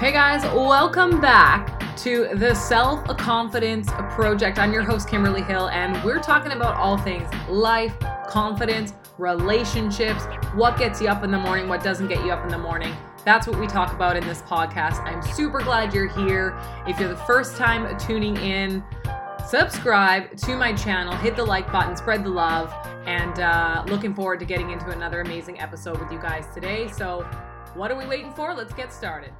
Hey guys, welcome back to the Self Confidence Project. I'm your host, Kimberly Hill, and we're talking about all things life, confidence, relationships, what gets you up in the morning, what doesn't get you up in the morning. That's what we talk about in this podcast. I'm super glad you're here. If you're the first time tuning in, subscribe to my channel, hit the like button, spread the love, and uh, looking forward to getting into another amazing episode with you guys today. So, what are we waiting for? Let's get started.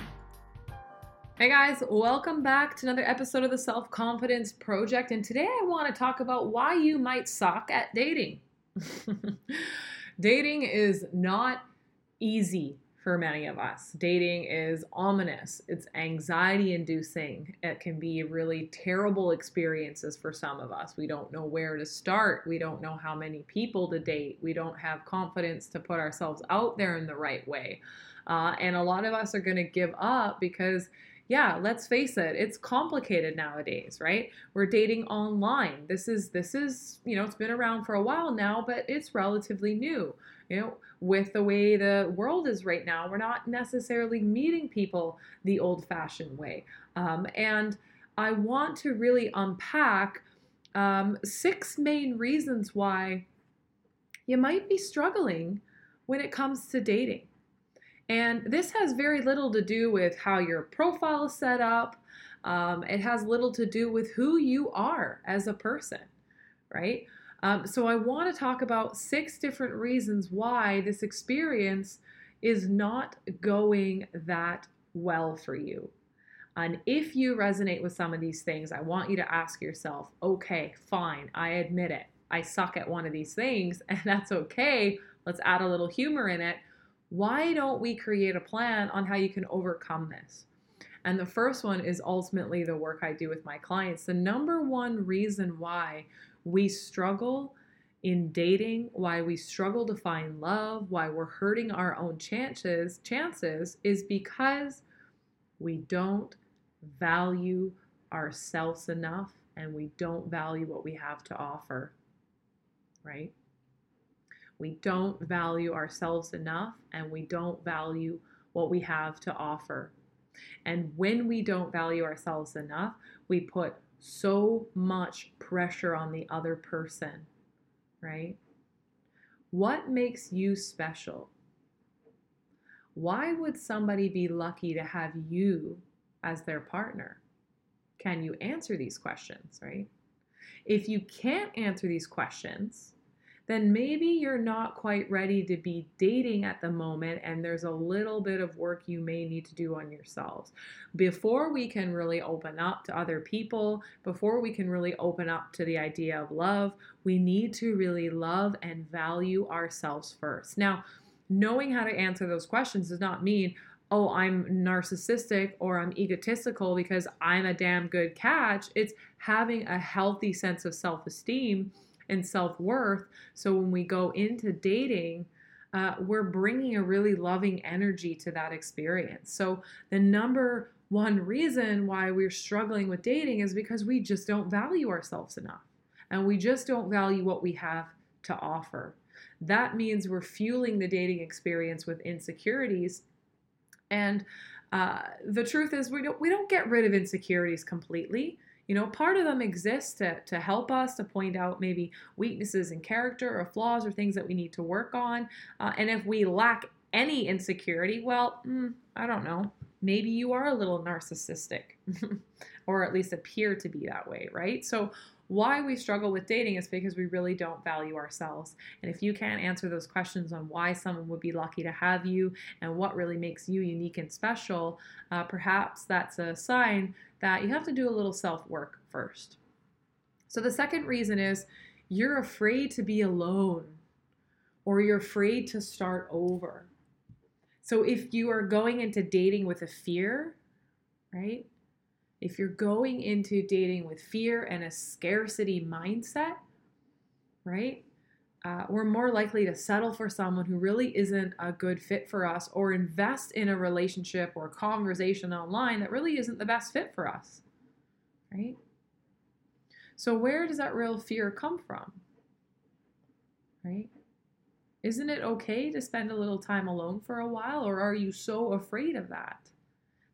Hey guys, welcome back to another episode of the Self Confidence Project. And today I want to talk about why you might suck at dating. dating is not easy for many of us. Dating is ominous, it's anxiety inducing. It can be really terrible experiences for some of us. We don't know where to start, we don't know how many people to date, we don't have confidence to put ourselves out there in the right way. Uh, and a lot of us are going to give up because yeah let's face it it's complicated nowadays right? We're dating online. This is this is you know it's been around for a while now but it's relatively new. You know with the way the world is right now we're not necessarily meeting people the old fashioned way. Um, and i want to really unpack um, six main reasons why you might be struggling when it comes to dating and this has very little to do with how your profile is set up. Um, it has little to do with who you are as a person, right? Um, so I want to talk about six different reasons why this experience is not going that well for you. And if you resonate with some of these things, I want you to ask yourself, okay, fine, I admit it. I suck at one of these things, and that's okay. Let's add a little humor in it why don't we create a plan on how you can overcome this? And the first one is ultimately the work I do with my clients. The number one reason why we struggle in dating, why we struggle to find love, why we're hurting our own chances, chances is because we don't value ourselves enough and we don't value what we have to offer. Right? We don't value ourselves enough and we don't value what we have to offer. And when we don't value ourselves enough, we put so much pressure on the other person, right? What makes you special? Why would somebody be lucky to have you as their partner? Can you answer these questions, right? If you can't answer these questions, then maybe you're not quite ready to be dating at the moment and there's a little bit of work you may need to do on yourselves. Before we can really open up to other people, before we can really open up to the idea of love, we need to really love and value ourselves first. Now, knowing how to answer those questions does not mean, oh, I'm narcissistic or I'm egotistical because I'm a damn good catch. It's having a healthy sense of self esteem and self worth. So when we go into dating, uh, we're bringing a really loving energy to that experience. So the number one reason why we're struggling with dating is because we just don't value ourselves enough and we just don't value what we have to offer. That means we're fueling the dating experience with insecurities. And uh, the truth is, we don't we don't get rid of insecurities completely you know part of them exist to, to help us to point out maybe weaknesses in character or flaws or things that we need to work on. Uh, and if we lack any insecurity well mm, i don't know. Maybe you are a little narcissistic or at least appear to be that way right? So why we struggle with dating is because we really don't value ourselves. And if you can't answer those questions on why someone would be lucky to have you and what really makes you unique and special, uh, perhaps that's a sign that you have to do a little self work first. So the second reason is you're afraid to be alone or you're afraid to start over. So if you are going into dating with a fear, right? If you're going into dating with fear and a scarcity mindset, right? Uh, we're more likely to settle for someone who really isn't a good fit for us or invest in a relationship or conversation online that really isn't the best fit for us, right? So, where does that real fear come from? Right? Isn't it okay to spend a little time alone for a while, or are you so afraid of that?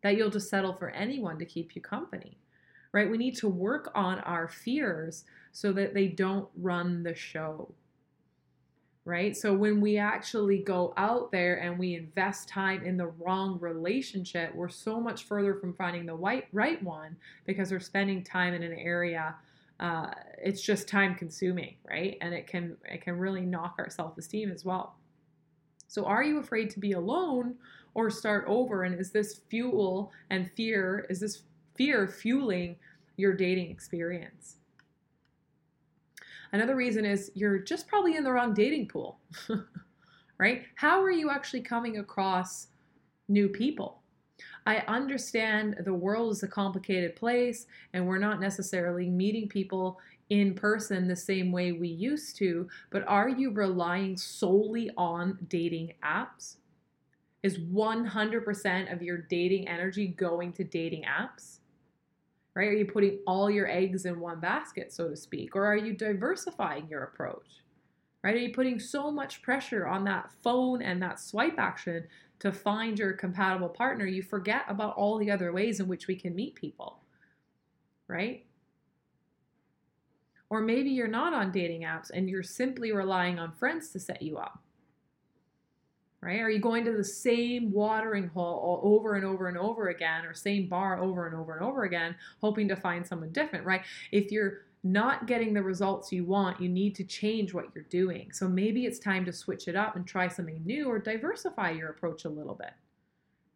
that you'll just settle for anyone to keep you company, right? We need to work on our fears so that they don't run the show, right? So when we actually go out there and we invest time in the wrong relationship, we're so much further from finding the right, right one because we're spending time in an area. Uh, it's just time consuming, right? And it can it can really knock our self esteem as well. So, are you afraid to be alone or start over? And is this fuel and fear, is this fear fueling your dating experience? Another reason is you're just probably in the wrong dating pool, right? How are you actually coming across new people? I understand the world is a complicated place and we're not necessarily meeting people in person the same way we used to, but are you relying solely on dating apps? Is 100% of your dating energy going to dating apps? Right? Are you putting all your eggs in one basket, so to speak? Or are you diversifying your approach? Right? Are you putting so much pressure on that phone and that swipe action to find your compatible partner, you forget about all the other ways in which we can meet people? Right? Or maybe you're not on dating apps and you're simply relying on friends to set you up. Right? Are you going to the same watering hole over and over and over again or same bar over and over and over again hoping to find someone different, right? If you're not getting the results you want, you need to change what you're doing. So maybe it's time to switch it up and try something new or diversify your approach a little bit.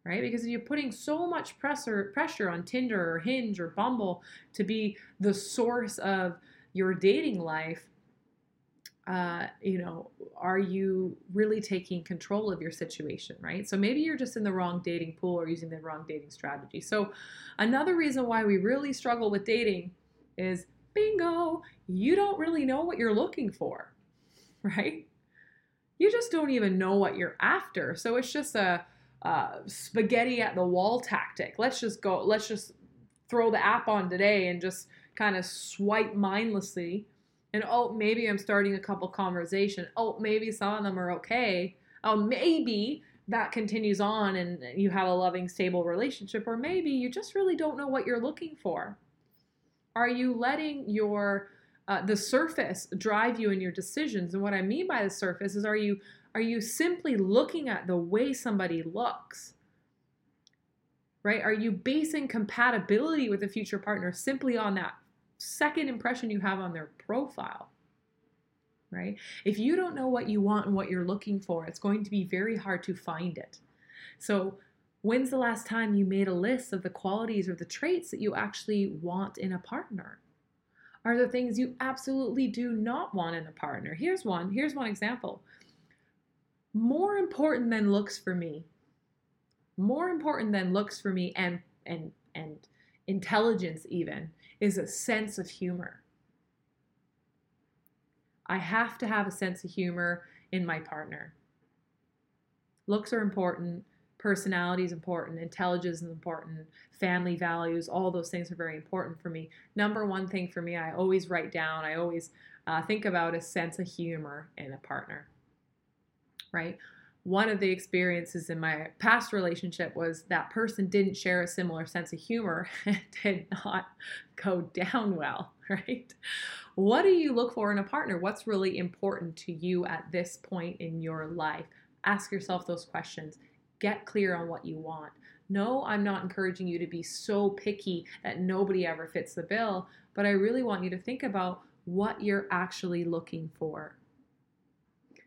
Right? Because if you're putting so much pressure pressure on Tinder or Hinge or Bumble to be the source of your dating life, uh, you know, are you really taking control of your situation, right? So maybe you're just in the wrong dating pool or using the wrong dating strategy. So another reason why we really struggle with dating is bingo, you don't really know what you're looking for, right? You just don't even know what you're after. So it's just a, a spaghetti at the wall tactic. Let's just go, let's just throw the app on today and just kind of swipe mindlessly and oh maybe i'm starting a couple conversation. Oh maybe some of them are okay. Oh maybe that continues on and you have a loving stable relationship or maybe you just really don't know what you're looking for. Are you letting your uh, the surface drive you in your decisions? And what i mean by the surface is are you are you simply looking at the way somebody looks? Right? Are you basing compatibility with a future partner simply on that second impression you have on their profile. Right? If you don't know what you want and what you're looking for, it's going to be very hard to find it. So, when's the last time you made a list of the qualities or the traits that you actually want in a partner? Are there things you absolutely do not want in a partner? Here's one. Here's one example. More important than looks for me. More important than looks for me and and and intelligence even is a sense of humor. I have to have a sense of humor in my partner. Looks are important, personality is important, intelligence is important, family values, all those things are very important for me. Number one thing for me, I always write down, I always uh, think about a sense of humor in a partner, right? One of the experiences in my past relationship was that person didn't share a similar sense of humor and did not go down well, right? What do you look for in a partner? What's really important to you at this point in your life? Ask yourself those questions. Get clear on what you want. No, I'm not encouraging you to be so picky that nobody ever fits the bill, but I really want you to think about what you're actually looking for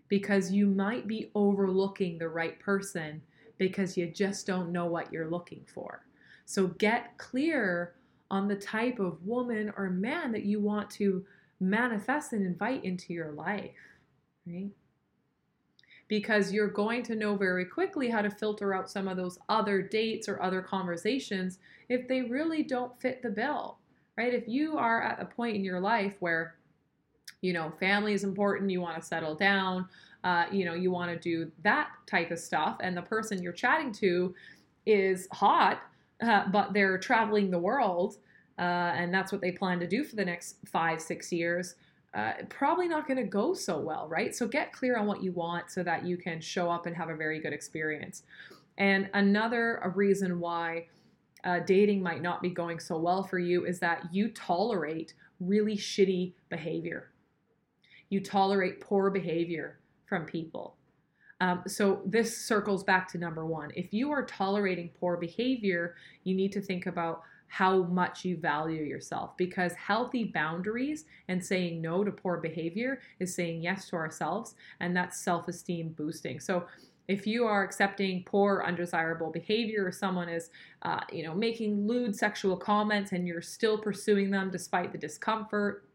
because you might be overlooking the right person because you just don't know what you're looking for. So get clear on the type of woman or man that you want to manifest and invite into your life, right? Because you're going to know very quickly how to filter out some of those other dates or other conversations if they really don't fit the bill, right? If you are at a point in your life where you know, family is important, you want to settle down, uh, you know, you want to do that type of stuff, and the person you're chatting to is hot, uh, but they're traveling the world, uh, and that's what they plan to do for the next five, six years. Uh, probably not going to go so well, right? So get clear on what you want so that you can show up and have a very good experience. And another reason why uh, dating might not be going so well for you is that you tolerate really shitty behavior. You tolerate poor behavior from people. Um, so this circles back to number one. If you are tolerating poor behavior, you need to think about how much you value yourself because healthy boundaries and saying no to poor behavior is saying yes to ourselves, and that's self esteem boosting. So if you are accepting poor undesirable behavior or someone is uh, you know making lewd sexual comments and you're still pursuing them despite the discomfort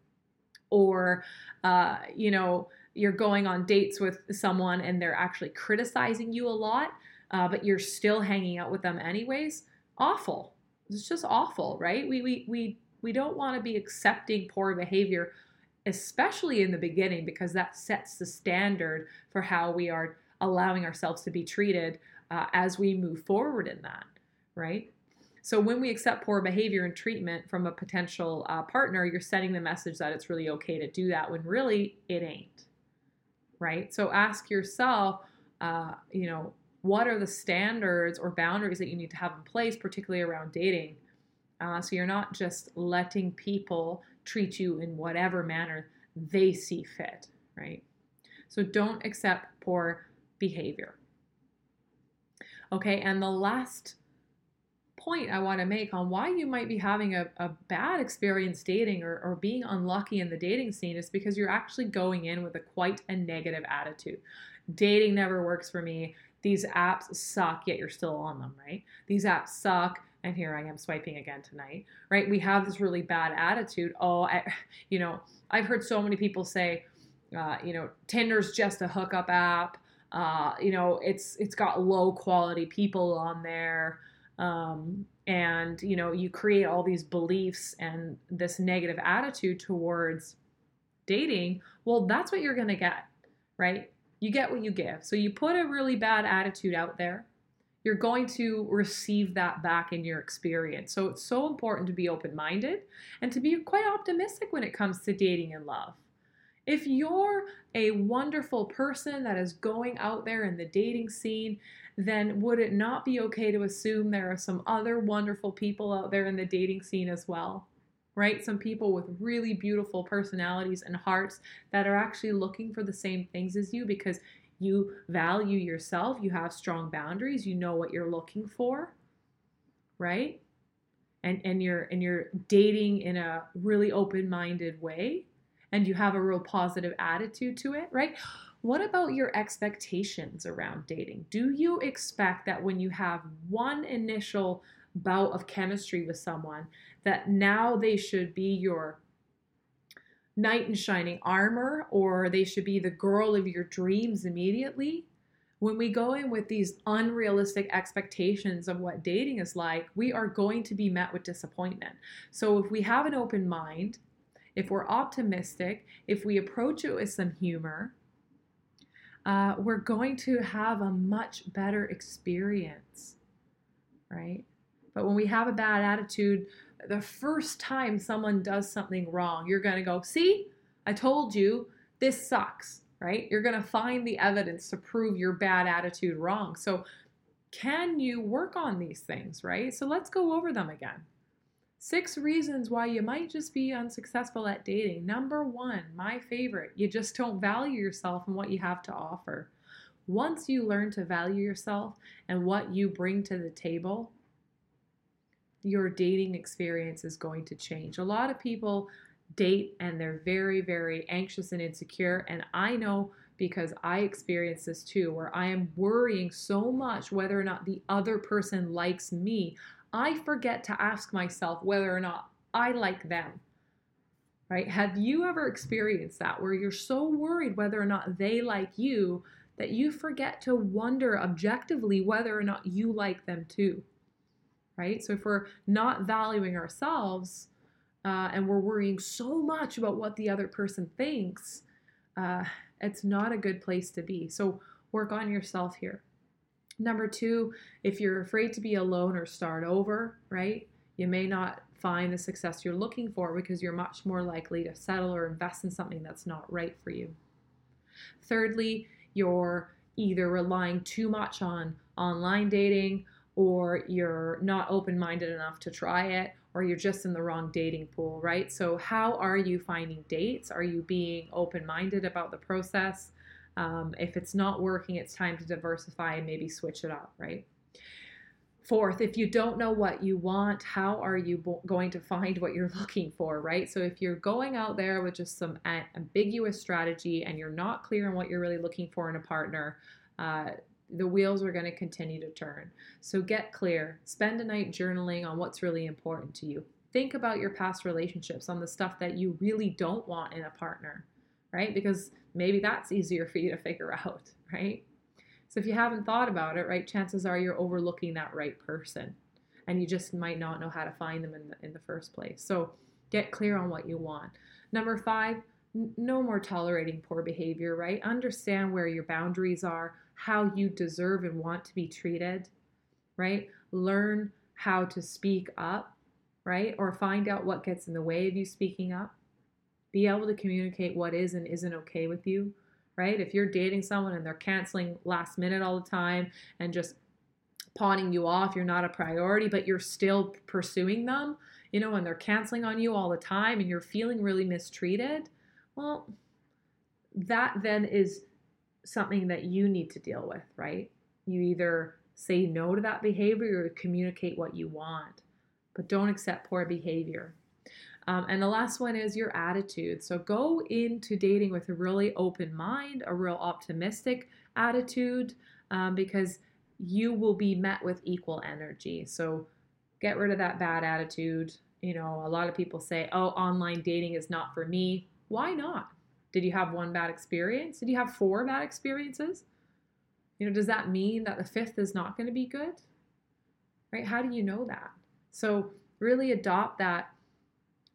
or uh, you know you're going on dates with someone and they're actually criticizing you a lot uh, but you're still hanging out with them anyways awful it's just awful right we we we, we don't want to be accepting poor behavior especially in the beginning because that sets the standard for how we are allowing ourselves to be treated uh, as we move forward in that, right? So when we accept poor behavior and treatment from a potential uh, partner, you're sending the message that it's really okay to do that when really it ain't, right? So ask yourself, uh, you know, what are the standards or boundaries that you need to have in place, particularly around dating? Uh, so you're not just letting people treat you in whatever manner they see fit, right? So don't accept poor behavior. Okay, and the last point I want to make on why you might be having a, a bad experience dating or, or being unlucky in the dating scene is because you're actually going in with a quite a negative attitude. Dating never works for me. These apps suck, yet you're still on them, right? These apps suck and here I am swiping again tonight, right? We have this really bad attitude. Oh, I, you know, I've heard so many people say, uh, you know, Tinder's just a hookup app. Uh, you know, it's it's got low quality people on there. Um, and you know, you create all these beliefs and this negative attitude towards dating. Well, that's what you're gonna get, right? You get what you give. So you put a really bad attitude out there, you're going to receive that back in your experience. So it's so important to be open minded and to be quite optimistic when it comes to dating and love. If you're a wonderful person that is going out there in the dating scene, then would it not be okay to assume there are some other wonderful people out there in the dating scene as well? Right? Some people with really beautiful personalities and hearts that are actually looking for the same things as you because you value yourself, you have strong boundaries, you know what you're looking for, right? And and you're and you're dating in a really open-minded way and you have a real positive attitude to it, right? What about your expectations around dating? Do you expect that when you have one initial bout of chemistry with someone, that now they should be your knight in shining armor or they should be the girl of your dreams immediately? When we go in with these unrealistic expectations of what dating is like, we are going to be met with disappointment. So, if we have an open mind if we're optimistic, if we approach it with some humor, uh, we're going to have a much better experience, right? But when we have a bad attitude, the first time someone does something wrong, you're going to go, See, I told you this sucks, right? You're going to find the evidence to prove your bad attitude wrong. So, can you work on these things, right? So, let's go over them again. Six reasons why you might just be unsuccessful at dating. Number one, my favorite, you just don't value yourself and what you have to offer. Once you learn to value yourself and what you bring to the table, your dating experience is going to change. A lot of people date and they're very, very anxious and insecure. And I know because I experience this too, where I am worrying so much whether or not the other person likes me. I forget to ask myself whether or not I like them. Right? Have you ever experienced that where you're so worried whether or not they like you that you forget to wonder objectively whether or not you like them too? Right? So if we're not valuing ourselves uh, and we're worrying so much about what the other person thinks, uh, it's not a good place to be. So work on yourself here. Number two, if you're afraid to be alone or start over, right, you may not find the success you're looking for because you're much more likely to settle or invest in something that's not right for you. Thirdly, you're either relying too much on online dating or you're not open minded enough to try it, or you're just in the wrong dating pool, right? So, how are you finding dates? Are you being open minded about the process? Um, if it's not working, it's time to diversify and maybe switch it up, right? Fourth, if you don't know what you want, how are you bo- going to find what you're looking for, right? So if you're going out there with just some a- ambiguous strategy and you're not clear on what you're really looking for in a partner, uh, the wheels are going to continue to turn. So get clear. Spend a night journaling on what's really important to you. Think about your past relationships, on the stuff that you really don't want in a partner, right? Because maybe that's easier for you to figure out, right? So if you haven't thought about it, right, chances are you're overlooking that right person and you just might not know how to find them in the, in the first place. So get clear on what you want. Number five, n- no more tolerating poor behavior, right? Understand where your boundaries are, how you deserve and want to be treated, right? Learn how to speak up, right? Or find out what gets in the way of you speaking up. Be able to communicate what is and isn't okay with you right? If you're dating someone and they're canceling last minute all the time and just pawning you off, you're not a priority, but you're still pursuing them, you know, and they're canceling on you all the time and you're feeling really mistreated, well, that then is something that you need to deal with, right? You either say no to that behavior or communicate what you want, but don't accept poor behavior. Um, and the last one is your attitude. So go into dating with a really open mind, a real optimistic attitude, um, because you will be met with equal energy. So get rid of that bad attitude. You know, a lot of people say, oh, online dating is not for me. Why not? Did you have one bad experience? Did you have four bad experiences? You know, does that mean that the fifth is not going to be good? Right? How do you know that? So, really adopt that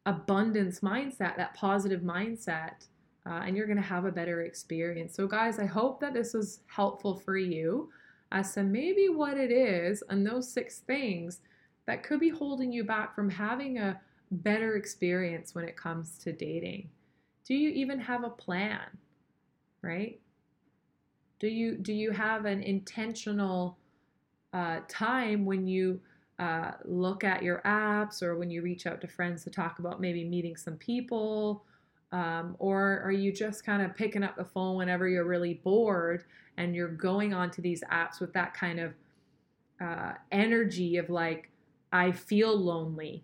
abundance mindset, that positive mindset, uh, and you're going to have a better experience. So, guys, I hope that this was helpful for you as to maybe what it is and those six things that could be holding you back from having a better experience when it comes to dating. Do you even have a plan? Right? Do you do you have an intentional uh, time when you uh, look at your apps or when you reach out to friends to talk about maybe meeting some people? Um, or are you just kind of picking up the phone whenever you're really bored and you're going onto these apps with that kind of uh, energy of like, I feel lonely.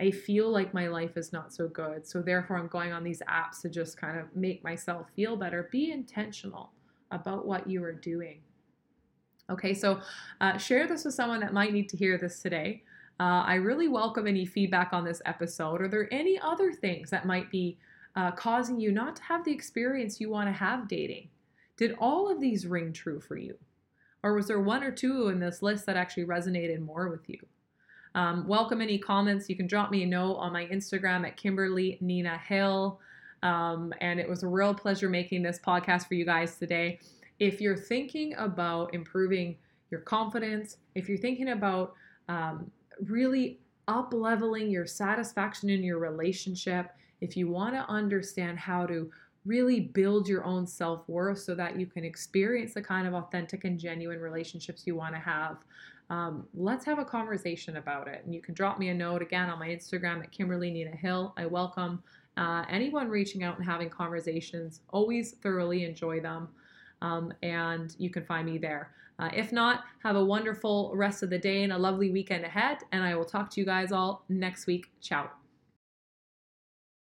I feel like my life is not so good. So therefore, I'm going on these apps to just kind of make myself feel better. Be intentional about what you are doing. Okay, so uh, share this with someone that might need to hear this today. Uh, I really welcome any feedback on this episode. Are there any other things that might be uh, causing you not to have the experience you want to have dating? Did all of these ring true for you? Or was there one or two in this list that actually resonated more with you? Um, welcome any comments. You can drop me a note on my Instagram at Kimberly Nina Hill. Um, and it was a real pleasure making this podcast for you guys today if you're thinking about improving your confidence, if you're thinking about um, really up leveling your satisfaction in your relationship, if you want to understand how to really build your own self worth so that you can experience the kind of authentic and genuine relationships you want to have, um, let's have a conversation about it. And you can drop me a note again on my Instagram at Kimberly Nina Hill. I welcome uh, anyone reaching out and having conversations, always thoroughly enjoy them um, and you can find me there. Uh, if not, have a wonderful rest of the day and a lovely weekend ahead, and I will talk to you guys all next week. Ciao.